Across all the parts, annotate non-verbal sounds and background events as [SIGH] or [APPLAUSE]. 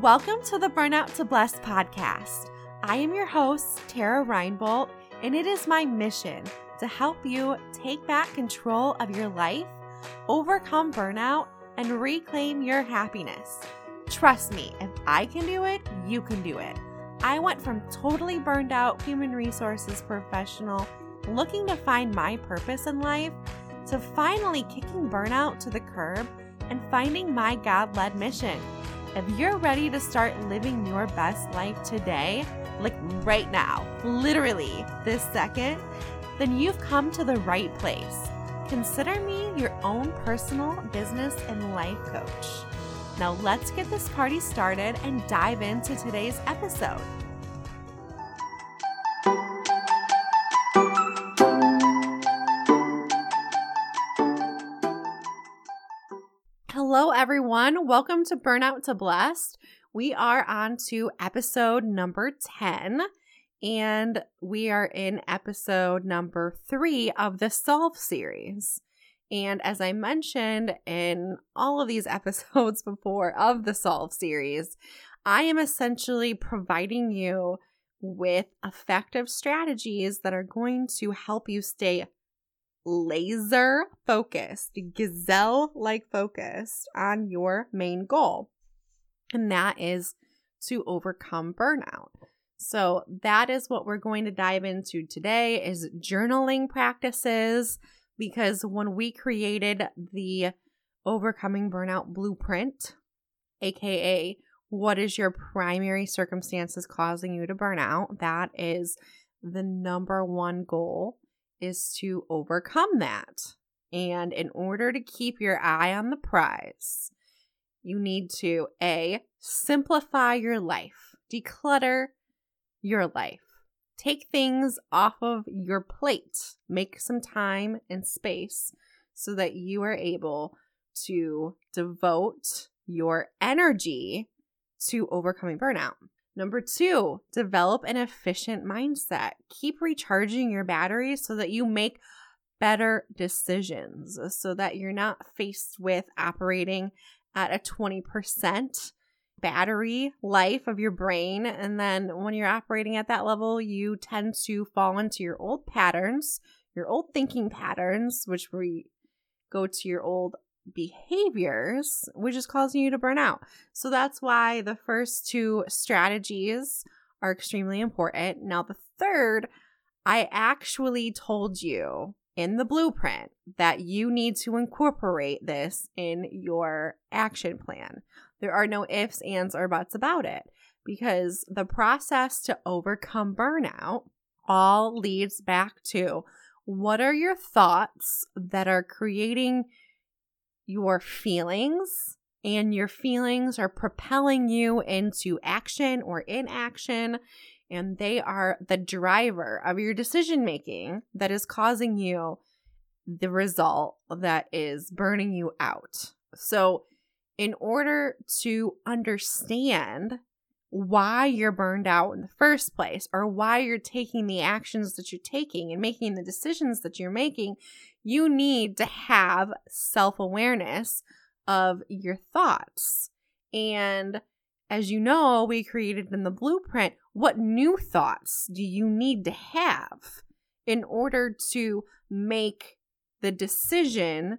Welcome to the Burnout to Blessed podcast. I am your host, Tara Reinbolt, and it is my mission to help you take back control of your life, overcome burnout, and reclaim your happiness. Trust me, if I can do it, you can do it. I went from totally burned out human resources professional looking to find my purpose in life to finally kicking burnout to the curb and finding my God led mission if you're ready to start living your best life today, like right now, literally this second, then you've come to the right place. Consider me your own personal business and life coach. Now, let's get this party started and dive into today's episode. Everyone. Welcome to Burnout to Blessed. We are on to episode number 10, and we are in episode number three of the Solve series. And as I mentioned in all of these [LAUGHS] episodes before of the Solve series, I am essentially providing you with effective strategies that are going to help you stay laser focused, gazelle like focused on your main goal. And that is to overcome burnout. So that is what we're going to dive into today is journaling practices because when we created the overcoming burnout blueprint, aka what is your primary circumstances causing you to burn out, that is the number one goal is to overcome that. And in order to keep your eye on the prize, you need to A, simplify your life, declutter your life, take things off of your plate, make some time and space so that you are able to devote your energy to overcoming burnout. Number two, develop an efficient mindset. Keep recharging your batteries so that you make better decisions, so that you're not faced with operating at a 20% battery life of your brain. And then when you're operating at that level, you tend to fall into your old patterns, your old thinking patterns, which we go to your old behaviors, which is causing you to burn out. So that's why the first two strategies are extremely important. Now, the third, I actually told you in the blueprint that you need to incorporate this in your action plan. There are no ifs, ands, or buts about it because the process to overcome burnout all leads back to what are your thoughts that are creating your feelings, and your feelings are propelling you into action or inaction, and they are the driver of your decision making that is causing you the result that is burning you out. So, in order to understand why you're burned out in the first place or why you're taking the actions that you're taking and making the decisions that you're making, you need to have self awareness of your thoughts. And as you know, we created in the blueprint what new thoughts do you need to have in order to make the decision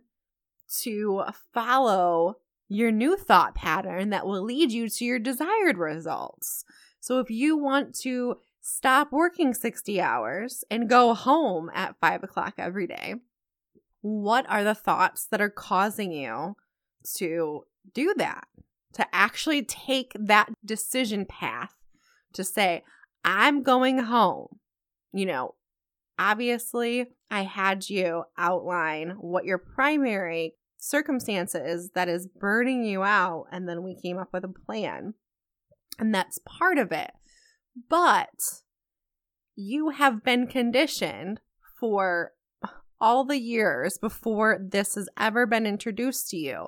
to follow your new thought pattern that will lead you to your desired results. So if you want to stop working 60 hours and go home at five o'clock every day, what are the thoughts that are causing you to do that? To actually take that decision path to say, I'm going home. You know, obviously, I had you outline what your primary circumstances that is burning you out, and then we came up with a plan. And that's part of it. But you have been conditioned for all the years before this has ever been introduced to you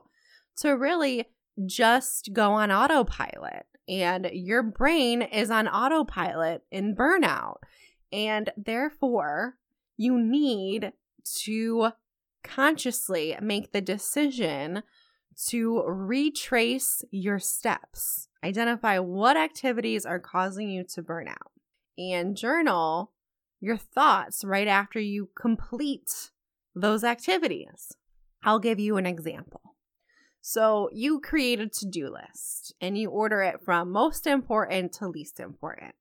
to really just go on autopilot. And your brain is on autopilot in burnout. And therefore, you need to consciously make the decision to retrace your steps. Identify what activities are causing you to burn out and journal your thoughts right after you complete those activities. I'll give you an example. So, you create a to do list and you order it from most important to least important.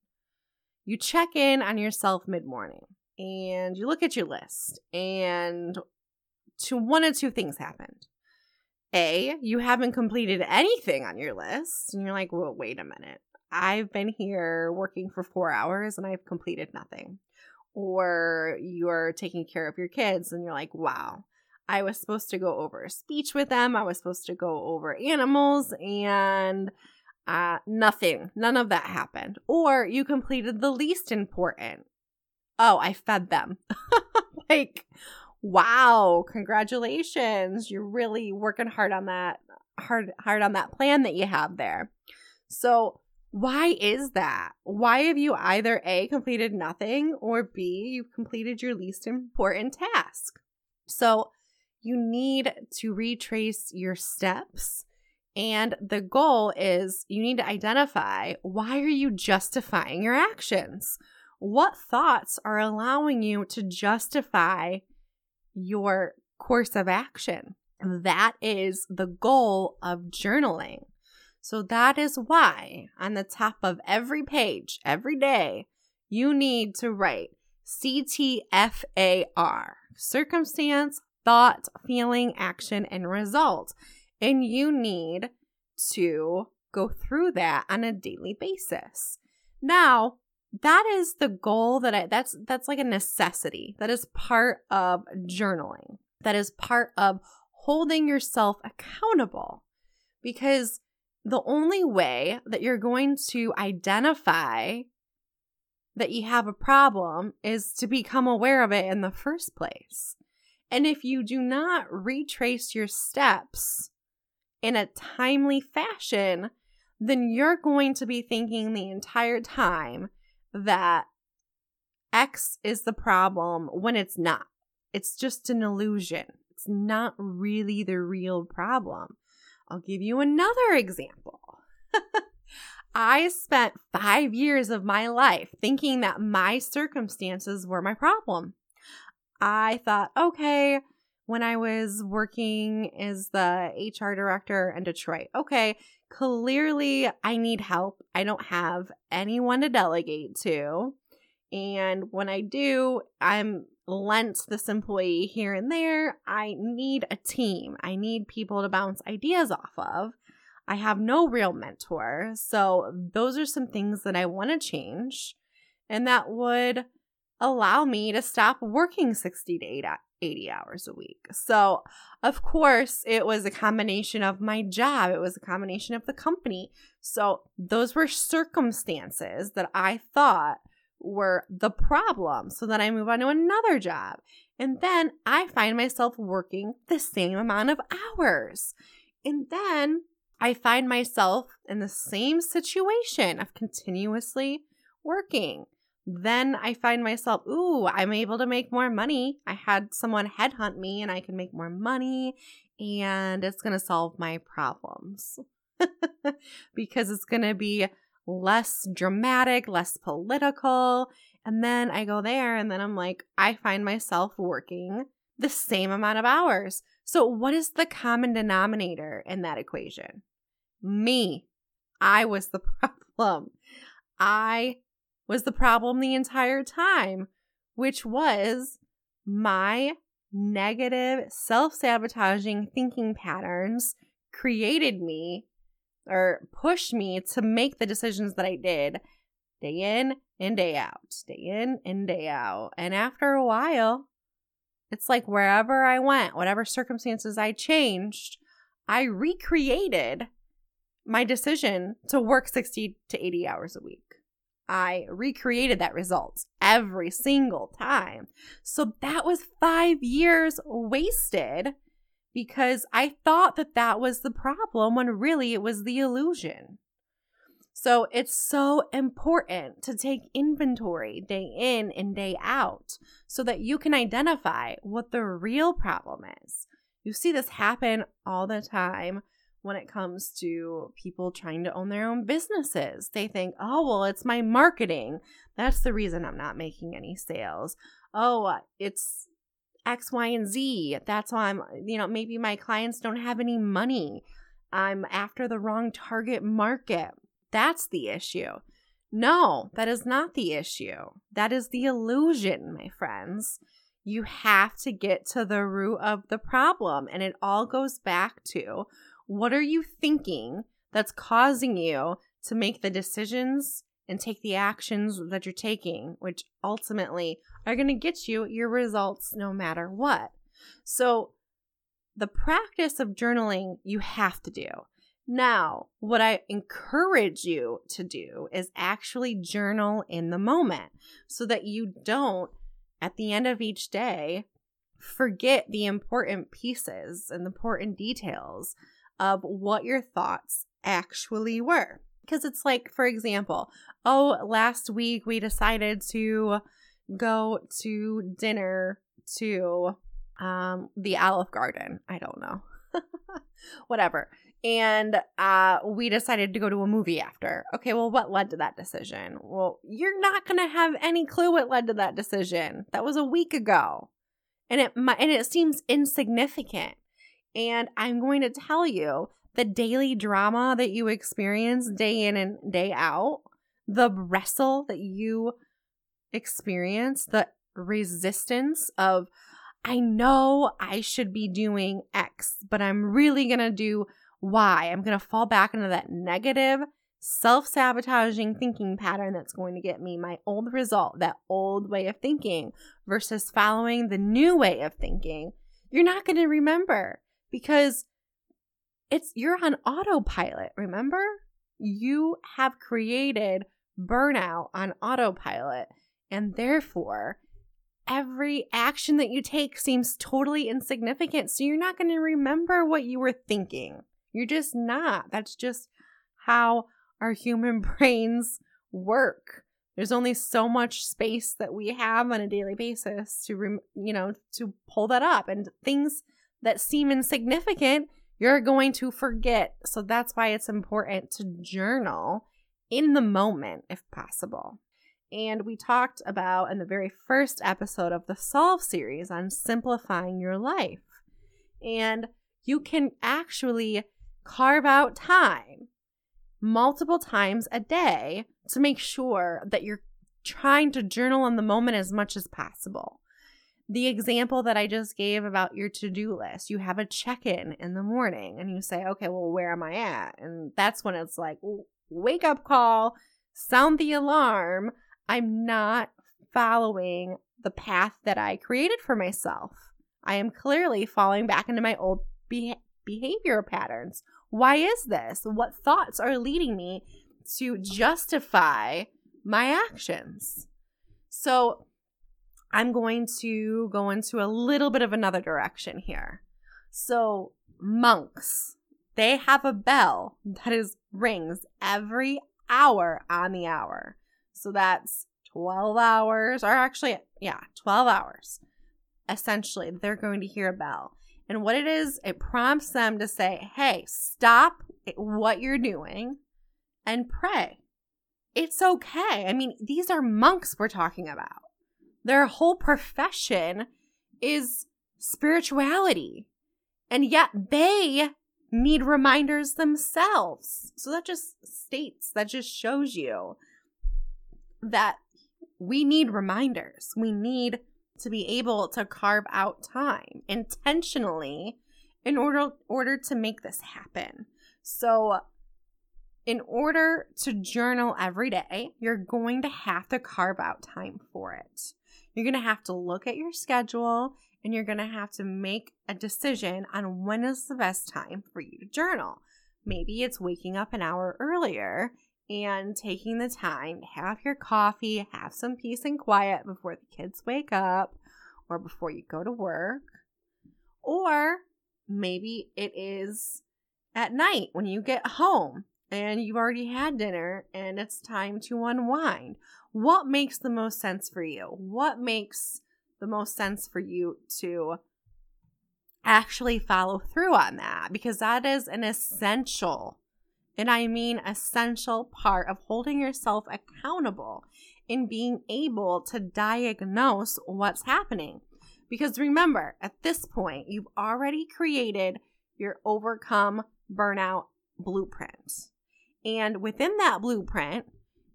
You check in on yourself mid morning and you look at your list, and to one of two things happened. A, you haven't completed anything on your list, and you're like, well, wait a minute. I've been here working for four hours and I've completed nothing. Or you're taking care of your kids and you're like, wow, I was supposed to go over speech with them. I was supposed to go over animals and uh, nothing. None of that happened. Or you completed the least important. Oh, I fed them. [LAUGHS] like, wow, congratulations. You're really working hard on that hard hard on that plan that you have there. So, why is that? Why have you either A completed nothing or B you've completed your least important task? So, you need to retrace your steps and the goal is you need to identify why are you justifying your actions? What thoughts are allowing you to justify your course of action? That is the goal of journaling. So that is why on the top of every page, every day, you need to write CTFAR circumstance, thought, feeling, action, and result. And you need to go through that on a daily basis. Now, that is the goal that I that's that's like a necessity. That is part of journaling. That is part of holding yourself accountable. Because the only way that you're going to identify that you have a problem is to become aware of it in the first place. And if you do not retrace your steps in a timely fashion, then you're going to be thinking the entire time that X is the problem when it's not. It's just an illusion. It's not really the real problem. I'll give you another example. [LAUGHS] I spent five years of my life thinking that my circumstances were my problem. I thought, okay, when I was working as the HR director in Detroit, okay, clearly I need help. I don't have anyone to delegate to. And when I do, I'm lent this employee here and there. I need a team. I need people to bounce ideas off of. I have no real mentor. So, those are some things that I want to change. And that would allow me to stop working 60 to 80 hours a week. So, of course, it was a combination of my job, it was a combination of the company. So, those were circumstances that I thought were the problem. So then I move on to another job. And then I find myself working the same amount of hours. And then I find myself in the same situation of continuously working. Then I find myself, ooh, I'm able to make more money. I had someone headhunt me and I can make more money and it's going to solve my problems. [LAUGHS] because it's going to be less dramatic, less political. And then I go there and then I'm like, I find myself working the same amount of hours. So, what is the common denominator in that equation? Me. I was the [LAUGHS] problem. I was the problem the entire time, which was my negative, self sabotaging thinking patterns created me or push me to make the decisions that I did day in and day out, day in and day out. And after a while, it's like wherever I went, whatever circumstances I changed, I recreated my decision to work 60 to 80 hours a week. I recreated that result every single time. So that was five years wasted because I thought that that was the problem when really it was the illusion. So it's so important to take inventory day in and day out so that you can identify what the real problem is. You see this happen all the time when it comes to people trying to own their own businesses. They think, oh, well, it's my marketing. That's the reason I'm not making any sales. Oh, it's X, Y, and Z. That's why I'm, you know, maybe my clients don't have any money. I'm after the wrong target market. That's the issue. No, that is not the issue. That is the illusion, my friends. You have to get to the root of the problem. And it all goes back to what are you thinking that's causing you to make the decisions and take the actions that you're taking, which ultimately are going to get you your results no matter what. So, the practice of journaling you have to do. Now, what I encourage you to do is actually journal in the moment so that you don't, at the end of each day, forget the important pieces and the important details of what your thoughts actually were. Because it's like, for example, oh, last week we decided to go to dinner to um, the Olive Garden. I don't know. [LAUGHS] Whatever. And uh, we decided to go to a movie after. Okay, well, what led to that decision? Well, you're not going to have any clue what led to that decision. That was a week ago. And it and it seems insignificant. And I'm going to tell you the daily drama that you experience day in and day out, the wrestle that you experience, the resistance of, I know I should be doing X, but I'm really going to do Y. I'm going to fall back into that negative, self sabotaging thinking pattern that's going to get me my old result, that old way of thinking, versus following the new way of thinking. You're not going to remember because it's you're on autopilot, remember? You have created burnout on autopilot and therefore every action that you take seems totally insignificant. So you're not going to remember what you were thinking. You're just not. That's just how our human [LAUGHS] brains work. There's only so much space that we have on a daily basis to, you know, to pull that up and things that seem insignificant, you're going to forget. So that's why it's important to journal in the moment if possible. And we talked about in the very first episode of the Solve series on simplifying your life. And you can actually carve out time multiple times a day to make sure that you're trying to journal in the moment as much as possible the example that I just gave about your to do list, you have a check in in the morning and you say, okay, well, where am I at? And that's when it's like, wake up call, sound the alarm. I'm not following the path that I created for myself. I am clearly falling back into my old be- behavior patterns. Why is this? What thoughts are leading me to justify my actions? So, I'm going to go into a little bit of another direction here. So, monks, they have a bell that is rings every hour on the hour. So that's 12 hours, or actually, yeah, 12 hours. Essentially, they're going to hear a bell. And what it is, it prompts them to say, hey, stop what you're doing and pray. It's okay. I mean, these are monks we're talking about. Their whole profession is spirituality. And yet they need reminders themselves. So that just states, that just shows you that we need reminders. We need to be able to carve out time intentionally in order order to make this happen. So in order to journal every day, you're going to have to carve out time for it. You're going to have to look at your schedule and you're going to have to make a decision on when is the best time for you to journal. Maybe it's waking up an hour earlier and taking the time to have your coffee, have some peace and quiet before the kids wake up or before you go to work. Or maybe it is at night when you get home and you've already had dinner and it's time to unwind what makes the most sense for you? What makes the most sense for you to actually follow through on that because that is an essential, and I mean essential part of holding yourself accountable in being able to diagnose what's happening. Because remember, at this point, you've already created your overcome burnout blueprint. And within that blueprint,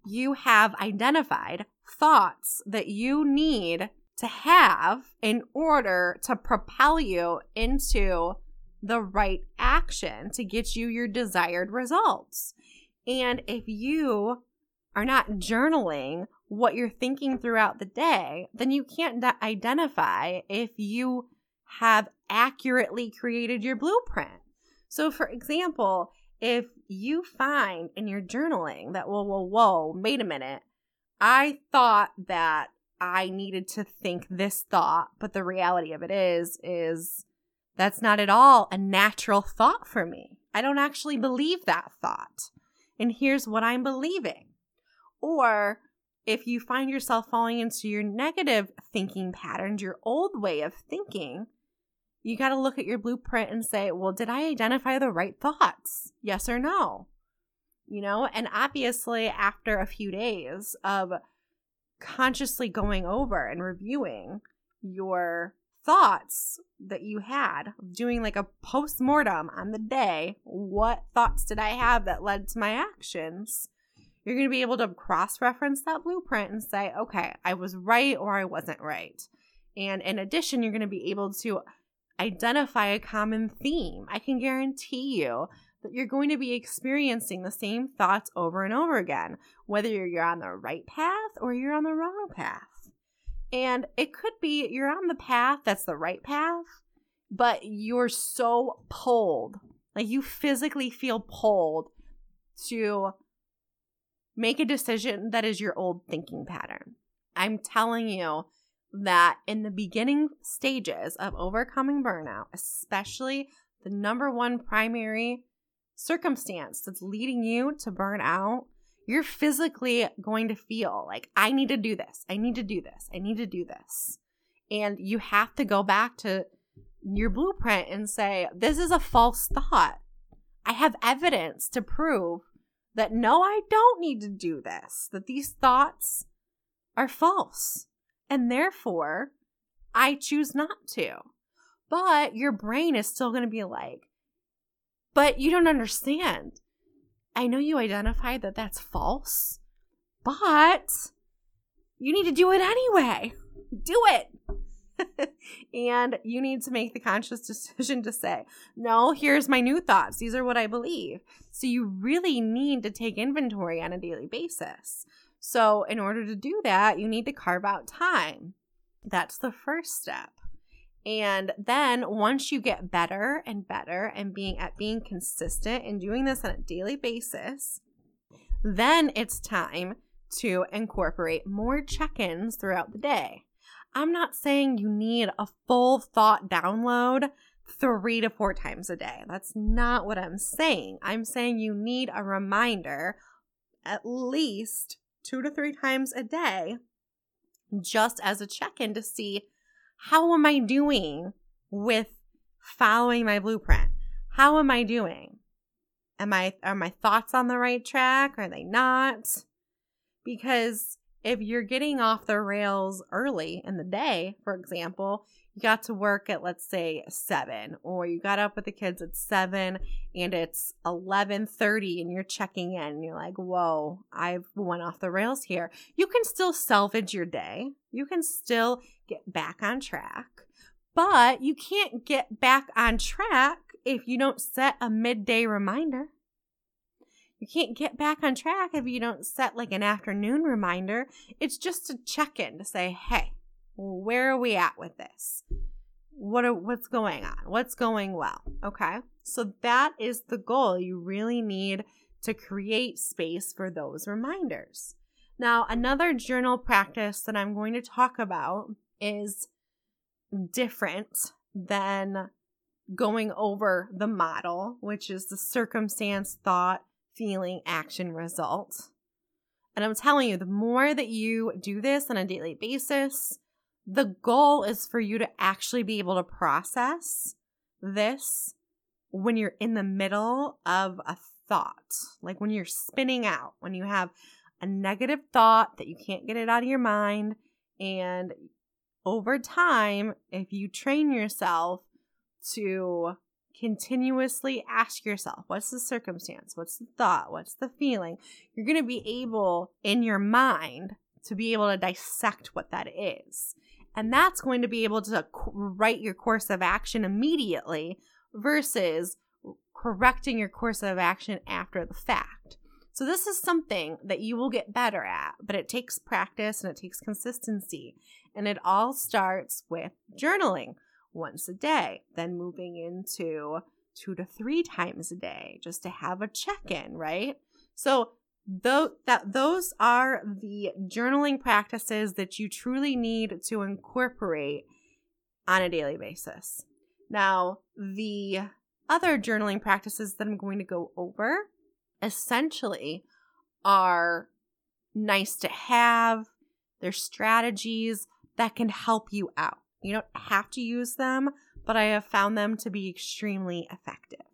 you have identified thoughts that you need to have in order to propel you into the right action to get you your desired results. And if you are not journaling what you're thinking throughout the day, then you can't identify if you have accurately created your blueprint. So, for example, if you find in your journaling that, whoa, whoa, whoa, wait a minute, I thought that I needed to think this thought, but the reality of it is, is that's not at all a natural thought for me. I don't actually believe that thought. And here's what I'm believing. Or if you find yourself falling into your negative thinking patterns, your old way of thinking, you got to look at your blueprint and say, well, did I identify the right thoughts? Yes or no? You know, and obviously, after a few days of consciously going over and reviewing your thoughts that you had, doing like a post mortem on the day, what thoughts did I have that led to my actions? You're going to be able to cross reference that blueprint and say, okay, I was right or I wasn't right. And in addition, you're going to be able to identify a common theme. I can guarantee you that you're going to be experiencing the same thoughts over and over again, whether you're on the right path or you're on the wrong path. And it could be you're on the path that's the right path, but you're so pulled, like you physically feel pulled to make a decision that is your old thinking pattern. I'm telling you, that in the beginning stages of overcoming burnout, especially the number one primary circumstance that's leading you to burn out, you're physically going to feel like, I need to do this. I need to do this. I need to do this. And you have to go back to your blueprint and say, this is a false thought. I have evidence to prove that no, I don't need to do this, that these thoughts are false and therefore I choose not to. But your brain is still going to be like, but you don't understand. I know you identify that that's false, but you need to do it anyway. Do it. [LAUGHS] and you need to make the conscious [LAUGHS] decision to say, no, here's my new thoughts. These are what I believe. So you really need to take inventory on a daily basis. So, in order to do that, you need to carve out time. That's the first step. And then once you get better and better and being at being consistent and doing this on a daily basis, then it's time to incorporate more check-ins throughout the day. I'm not saying you need a full thought download 3 to 4 times a day. That's not what I'm saying. I'm saying you need a reminder at least two to three times a day just as a check in to see how am I doing with following my blueprint? How am I doing? Am I are my thoughts on the right track? Are they not? Because if you're getting off the rails early in the day, for example, you got to work at let's say 7 or you got up with the kids at 7 and it's 11:30 and you're checking in and you're like, "Whoa, I've went off the rails here." You can still salvage your day. You can still get back on track. But you can't get back on track if you don't set a midday reminder. You can't get back on track if you don't set like an afternoon reminder. It's just a check in to say, hey, where are we at with this? What are, what's going on? What's going well? Okay. So that is the goal. You really need to create space for those reminders. Now, another journal practice that I'm going to talk about is different than going over the model, which is the circumstance, thought, feeling, action, result. And I'm telling you, the more that you do this on a daily basis, the goal is for you to actually be able to process this when you're in the middle of a thought, like when you're spinning out, when you have a negative thought that you can't get it out of your mind. And over time, if you train yourself to continuously ask yourself, what's the circumstance? What's the thought? What's the feeling? You're going to be able in your mind to be able to dissect what that is. And that's going to be able to write your course of action immediately versus correcting your course of action after the fact. So, this is something that you will get better at, but it takes practice and it takes consistency. And it all starts with journaling once a day, then moving into two to three times a day just to have a check in, right? So, though that those are the journaling practices that you truly need to incorporate on a daily basis. Now, the other journaling practices that I'm going to go over essentially are nice to have. They're strategies that can help you out. You don't have to use them, but I have found them to be extremely effective.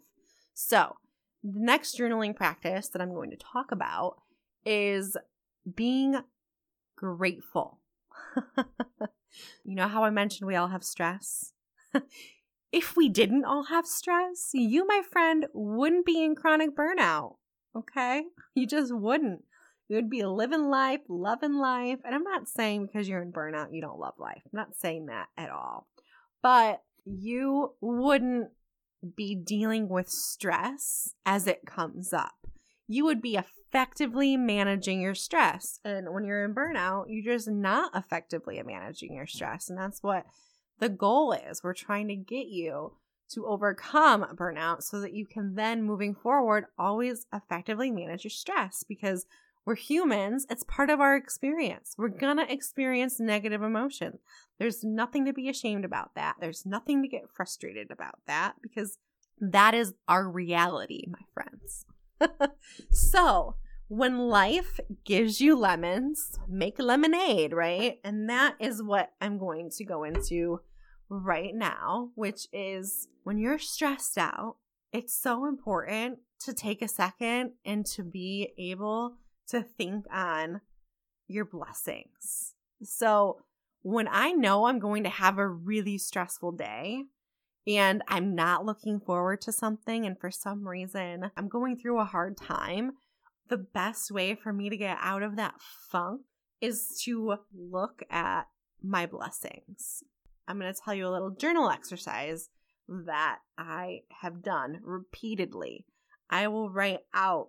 So, the next journaling practice that I'm going to talk about is being grateful. [LAUGHS] you know how I mentioned we all have stress? [LAUGHS] if we didn't all have stress, you, my friend, wouldn't be in chronic burnout. Okay? You just wouldn't. You would be living life, loving life. And I'm not saying because you're in burnout, you don't love life. I'm not saying that at all. But you wouldn't be dealing with stress as it comes up. You would be effectively managing your stress. And when you're in burnout, you're just not effectively managing your stress. And that's what the goal is. We're trying to get you to overcome burnout so that you can then, moving forward, always effectively manage your stress because we're humans. It's part of our experience. We're going to experience negative emotions. There's nothing to be ashamed about that. There's nothing to get frustrated about that because that is our reality, my friends. [LAUGHS] so, when life gives you lemons, make lemonade, right? And that is what I'm going to go into right now, which is when you're stressed out, it's so important to take a second and to be able to think on your blessings. So, when I know I'm going to have a really stressful day and I'm not looking forward to something, and for some reason I'm going through a hard time, the best way for me to get out of that funk is to look at my blessings. I'm going to tell you a little journal exercise that I have done repeatedly. I will write out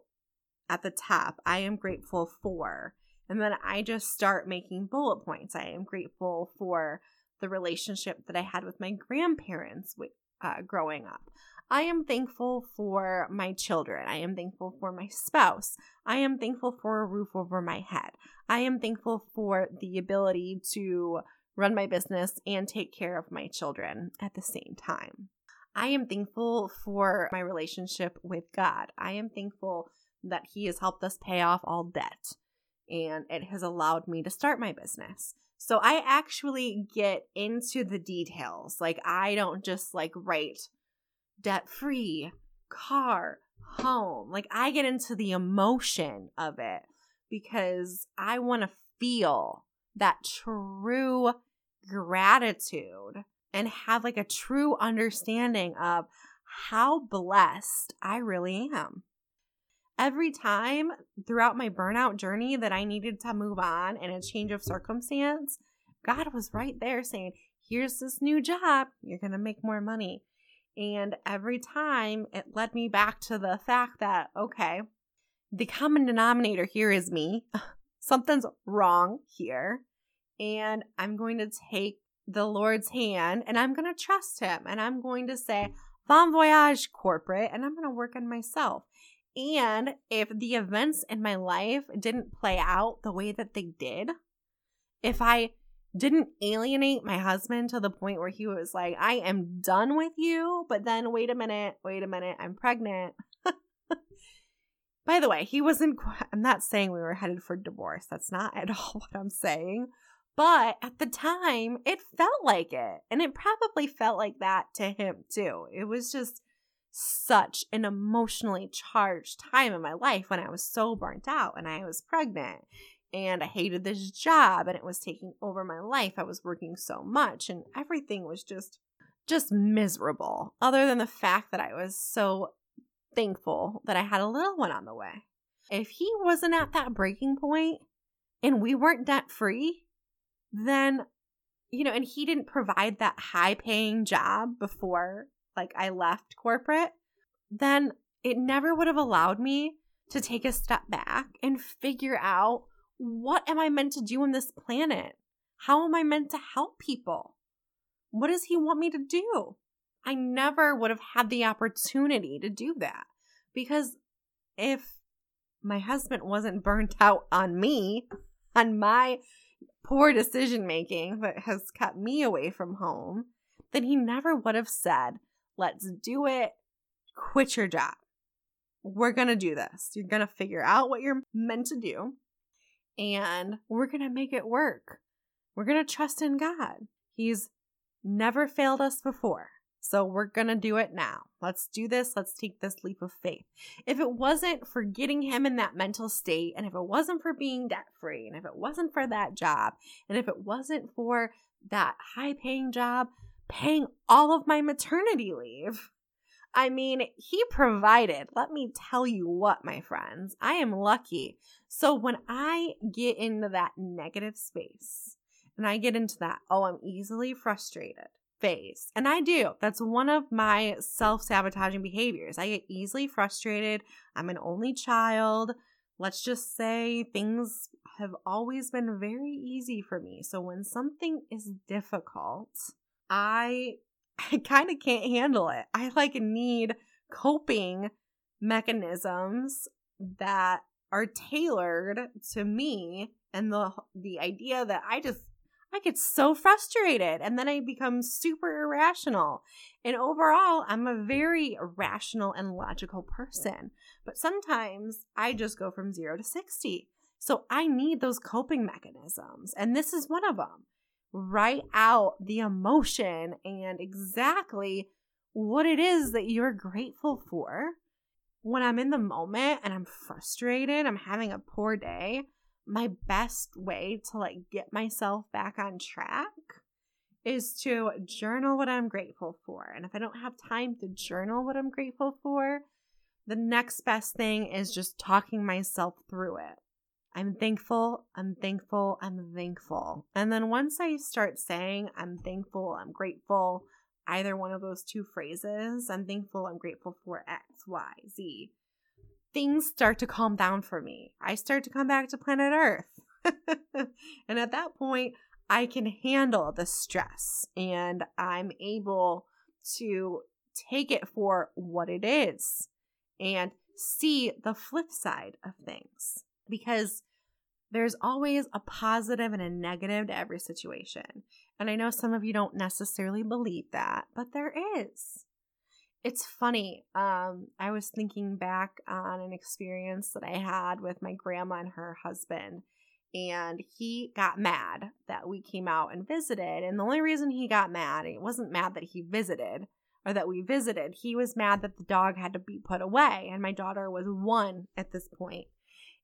at the top, I am grateful for. And then I just start making bullet points. I am grateful for the relationship that I had with my grandparents uh, growing up. I am thankful for my children. I am thankful for my spouse. I am thankful for a roof over my head. I am thankful for the ability to run my business and take care of my children at the same time. I am thankful for my relationship with God. I am thankful that He has helped us pay off all debt and it has allowed me to start my business. So I actually get into the details. Like, I don't just like write debt free, car, home. Like, I get into the emotion of it because I want to feel that true gratitude and have like a true understanding of how blessed I really am. Every time throughout my burnout journey that I needed to move on and a change of circumstance, God was right there saying, Here's this new job. You're going to make more money. And every time it led me back to the fact that, okay, the common denominator here is me. [LAUGHS] Something's wrong here. And I'm going to take the Lord's hand and I'm going to trust him and I'm going to say, Bon voyage, corporate, and I'm going to work on myself. And if the events in my life didn't play out the way that they did, if I didn't alienate my husband to the point where he was like, I am done with you, but then wait a minute, wait a minute, I'm pregnant. [LAUGHS] By the way, he wasn't, I'm not saying we were headed for divorce. That's not at [LAUGHS] all what I'm saying. But at the time, it felt like it. And it probably felt like that to him too. It was just such an emotionally charged time in my life when I was so burnt out and I was pregnant and I hated this job and it was taking over my life. I was working so much and everything was just just miserable other than the fact that I was so thankful that I had a little one on the way. If he wasn't at that breaking point and we weren't debt free, then you know, and he didn't provide that high paying job before like I left corporate, then it never would have allowed me to take a step back and figure out what am I meant to do on this planet? How am I meant to help people? What does he want me to do? I never would have had the opportunity to do that because if my husband wasn't burnt out on me, on my poor decision making that has kept me away from home, then he never would have said, Let's do it. Quit your job. We're going to do this. You're going to figure out what you're meant to do, and we're going to make it work. We're going to trust in God. He's never failed us before. So we're going to do it now. Let's do this. Let's take this leap of faith. If it wasn't for getting him in that mental state, and if it wasn't for being debt free, and if it wasn't for that job, and if it wasn't for that high paying job, paying all of my maternity leave. I mean, he provided. Let me tell you what, my friends, I am lucky. So when I get into that negative space and I get into that, oh, I'm easily frustrated phase, and I do, that's one of my self sabotaging behaviors. I get easily frustrated. I'm an only child. Let's just say things have always been very easy for me. So when something is difficult, I [LAUGHS] I kind of can't handle it. I like need coping mechanisms that are tailored to me and the the idea that I just I get so frustrated and then I become super irrational. And overall, I'm a very rational and logical person. But sometimes I just go from 0 to 60. So I need those coping mechanisms, and this is one of them write out the emotion and exactly what it is that you're grateful for. When I'm in the moment and I'm frustrated, I'm having a poor day, my best way to like get myself back on track is to journal what I'm grateful for. And if I don't have time to journal what I'm grateful for, the next best thing is just talking myself through it. I'm thankful, I'm thankful, I'm thankful. And then once I start saying I'm thankful, I'm grateful, either one of those two phrases, I'm thankful, I'm grateful for X, Y, Z, things start to calm down for me. I start to come back to planet Earth. [LAUGHS] and at that point, I can handle the stress and I'm able to take it for what it is and see the flip side of things because there's always a positive and a negative to every situation. And I know some of you don't necessarily believe that, but there is. It's funny. Um, I was thinking back on an experience that I had with my grandma and her husband, and he got mad that we came out and visited. And the only reason he got mad, it wasn't mad that he visited or that we visited, he was mad that the dog had to be put away. And my daughter was one at this point.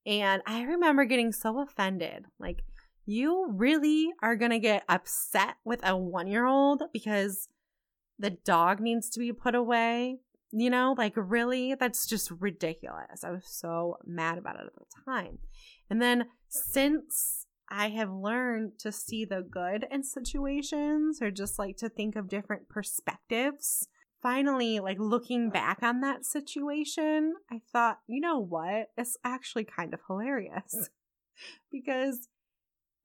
And I remember getting so offended. Like, you really are going to get upset with a one year old because the dog needs to be put away? You know, like, really? That's just ridiculous. I was so mad about it at the time. And then since I have learned to see the good in situations or just like to think of different perspectives, finally, like looking back on that situation, I thought, you know what? It's actually kind of hilarious [LAUGHS] because,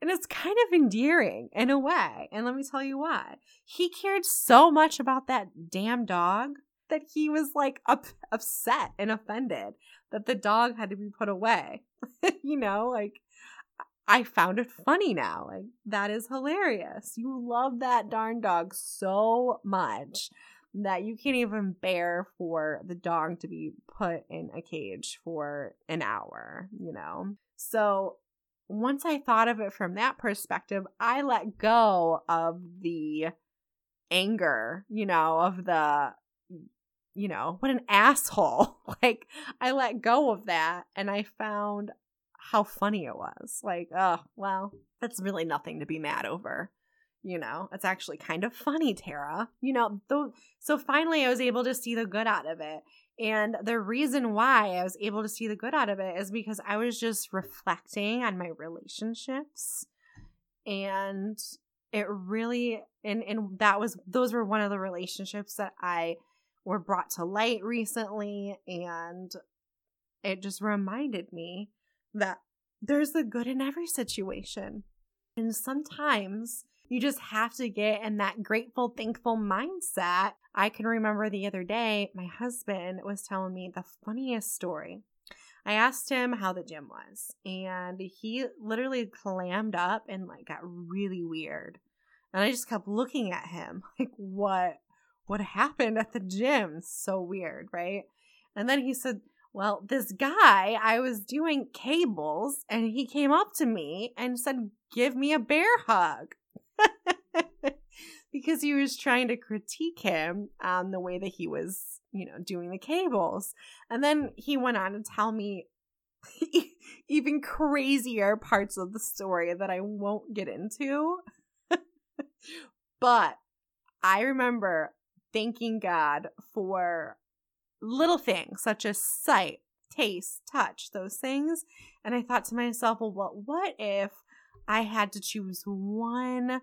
and it's kind of endearing in a way. And let me tell you why. He cared so much about that damn dog that he was like up, [LAUGHS] upset and offended that the dog had to be put away. [LAUGHS] you know, like I found it funny now. Like, that is hilarious. You love that darn dog so much that you can't even bear for the dog to be put in a cage for an hour, you know? So once I thought of it from that perspective, I let go of the anger, you know, of the, you know, what an asshole. [LAUGHS] like, I let go of that and I found how funny it was. Like, oh, well, that's really nothing to be mad over. You know, it's actually kind of funny, Tara. You know, though. So finally, I was able to see the good out of it. And the reason why I was able to see the good out of it is because I was just reflecting on my relationships. And it really and and that was those were one of the relationships that I were brought to light recently and it just reminded me that there's the good in every situation. And sometimes you just have to get in that grateful, thankful mindset. I can remember the other day, my husband was telling me the funniest story. I asked him how the gym was, and he literally clammed up and like got really weird. And I just kept looking at him [LAUGHS] like, what? What happened at the gym? So weird, right? And then he said, well, this guy, I was doing cables and he came up to me and said, Give me a bear hug. [LAUGHS] because he was trying to critique him on the way that he was, you know, doing the cables. And then he went on to tell me [LAUGHS] even crazier parts of the story that I won't get into. [LAUGHS] but I remember thanking God for little things such as sight, taste, touch, those things. And I thought to myself, well, what, what if I had to choose one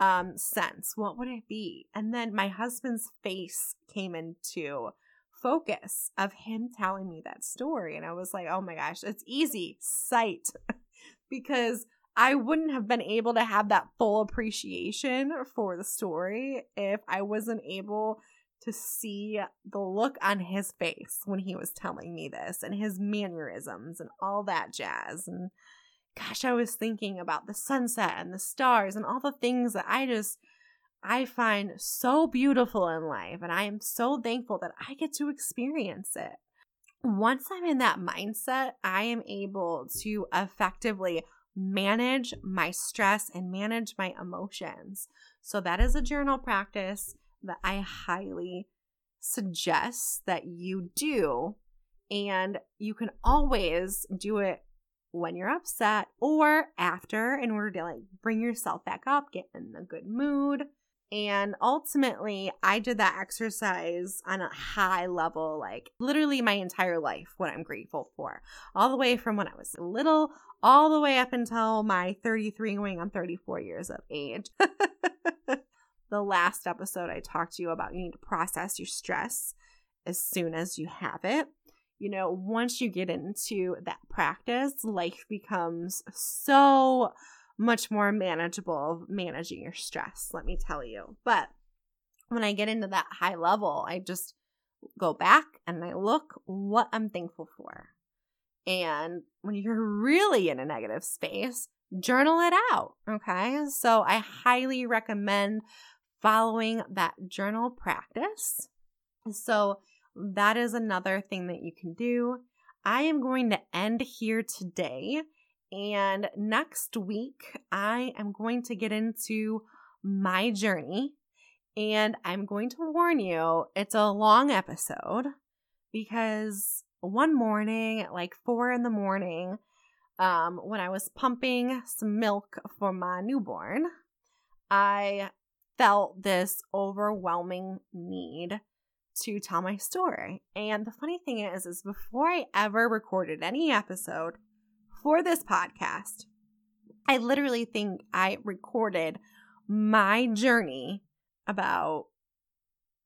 um, sense? What would it be? And then my husband's face came into focus of him telling me that story. And I was like, oh my gosh, it's easy sight [LAUGHS] because I wouldn't have been able to have that full appreciation for the story if I wasn't able to see the look on his face when he was telling me this and his mannerisms and all that jazz. And gosh, I was thinking about the sunset and the stars and all the things that I just I find so beautiful in life and I am so thankful that I get to experience it. Once I'm in that mindset, I am able to effectively manage my stress and manage my emotions. So that is a journal practice that I highly suggest that you do. And you can always do it when you're upset or after in order to like bring yourself back up, get in a good mood. And ultimately, I did that exercise on a high level, like literally my entire life, what I'm grateful for, all the way from when I was little, all the way up until my 33 going on 34 years of age. [LAUGHS] the last episode, I talked to you about you need to process your stress as soon as you have it. You know, once you get into that practice, life becomes so much more manageable managing your stress, let me tell you. But when I get into that high level, I just go back and I look what I'm thankful for. And when you're really in a negative space, journal it out. Okay. So I highly recommend following that journal practice. So, that is another thing that you can do. I am going to end here today. And next week, I am going to get into my journey. And I'm going to warn you, it's a long episode because one morning at like four in the morning, um, when I was pumping some milk for my newborn, I felt this overwhelming need to tell my story. And the funny thing is is before I ever recorded any episode for this podcast, I literally think I recorded my journey about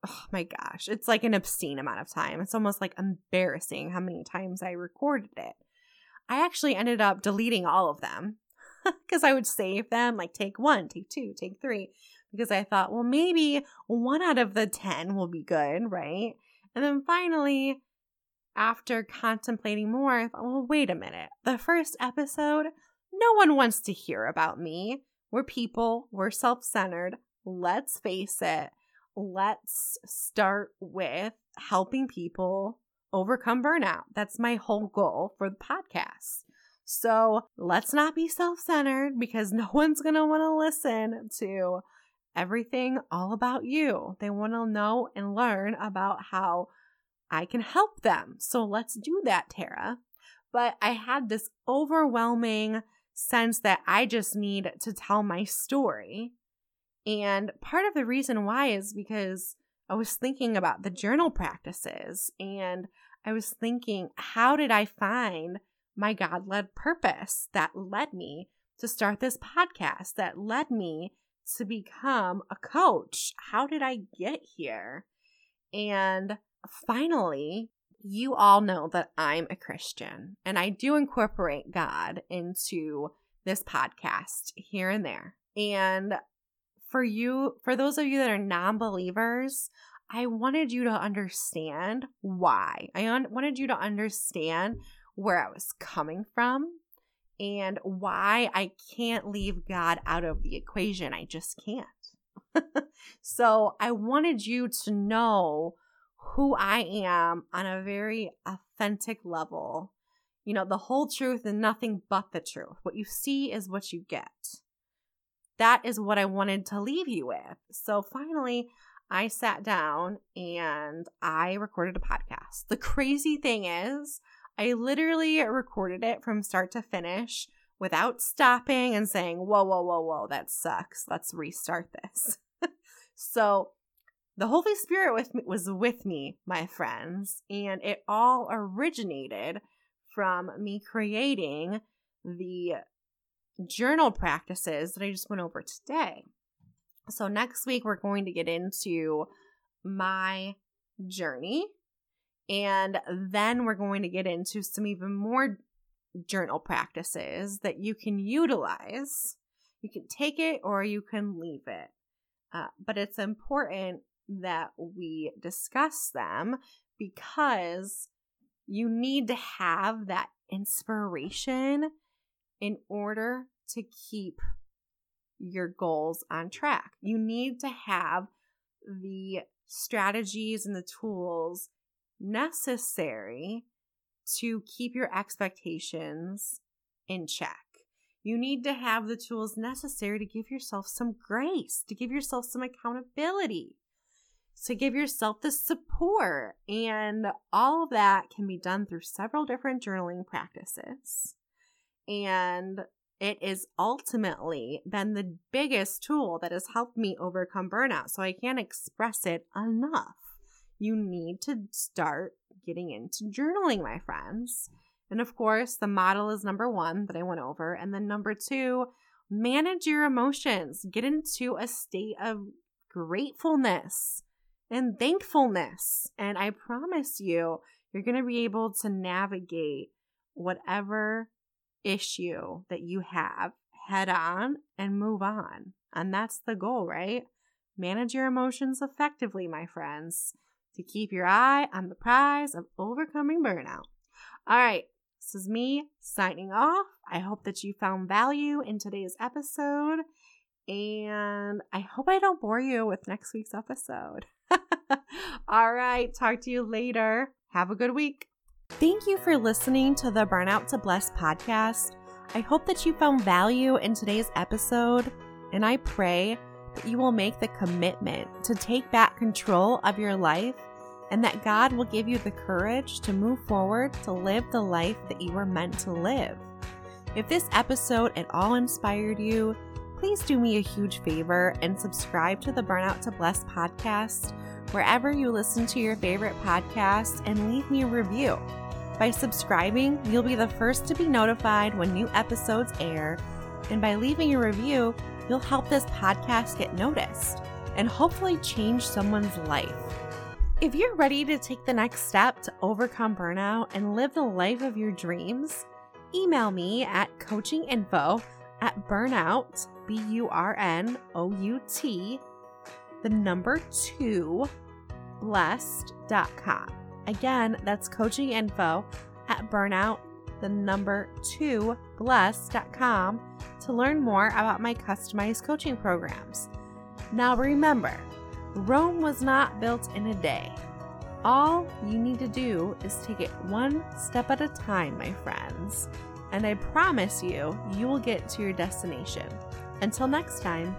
oh my gosh, it's like an obscene amount of time. It's almost like embarrassing how many times I recorded it. I actually ended up deleting all of them [LAUGHS] because I would save them like take one, take two, take three because I thought, well, maybe one out of the 10 will be good, right? And then finally, after contemplating more, I thought, well, wait a minute. The first episode, no one wants to hear about me. We're people, we're self centered. Let's face it. Let's start with helping people overcome burnout. That's my whole goal for the podcast. So let's not be self centered because [LAUGHS] no one's going to want to listen to everything all about you. They want to know and learn about how I can help them. So let's do that, Tara. But I had this overwhelming sense that I just need to tell my story. And part of the reason why is because I was thinking about the journal practices and I was thinking, how did I find my God led purpose that led me to start this podcast, that led me to become a coach? How did I get here? And finally, you all know that I'm a Christian and I do incorporate God into this podcast here and there. And for you, for those of you that are non believers, I wanted you to understand why. I un- wanted you to understand where I was coming from and why I can't leave God out of the equation. I just can't. [LAUGHS] so I wanted you to know who I am on a very authentic level. You know, the whole truth and nothing but the truth. What you see is what you get. That is what I wanted to leave you with. So finally, I sat down and I recorded a podcast. The crazy thing is, I literally recorded it from start to finish without stopping and saying, whoa, whoa, whoa, whoa, that sucks. Let's restart this. [LAUGHS] so the Holy Spirit with me, was with me, my friends, and it all originated from me creating the journal practices that I just went over today. So, next week, we're going to get into my journey. And then we're going to get into some even more journal practices that you can utilize. You can take it or you can leave it. Uh, but it's important that we discuss them because you need to have that inspiration in order to keep your goals on track. You need to have the strategies and the tools necessary to keep your expectations in check. You need to have the tools necessary to give yourself some grace, to give yourself some accountability, to give yourself the support. And all of that can be done through several different journaling practices. And it is ultimately been the biggest tool that has helped me overcome burnout. So I can't express it enough. You need to start getting into journaling, my friends. And of course, the model is number one that I went over. And then number two, manage your emotions. Get into a state of gratefulness and thankfulness. And I promise you, you're going to be able to navigate whatever issue that you have head on and move on. And that's the goal, right? Manage your emotions effectively, my friends, to keep your eye on the prize of overcoming burnout. All right, this is me signing off. I hope that you found value in today's episode, and I hope I don't bore you with next week's episode. [LAUGHS] All right, talk to you later. Have a good week. Thank you for listening to the Burnout to Blessed podcast. I hope that you found value in today's episode, and I pray that you will make the commitment to take back control of your life and that God will give you the courage to move forward to live the life that you were meant to live. If this episode at all inspired you, please do me a huge favor and subscribe to the Burnout to Blessed podcast wherever you listen to your favorite podcast and leave me a review. By subscribing, you'll be the first to be notified when new episodes air, and by leaving a review, you'll help this podcast get noticed and hopefully change someone's life. If you're ready to take the next step to overcome burnout and live the life of your dreams, email me at coachinginfo at burnout, B U R N O U T, the number two, blessed.com. Again, that's coaching info at burnout, the number two, blessed.com to learn more about my customized coaching programs. Now remember, Rome was not built in a day. All you need to do is take it one step at a time, my friends, and I promise you, you will get to your destination. Until next time.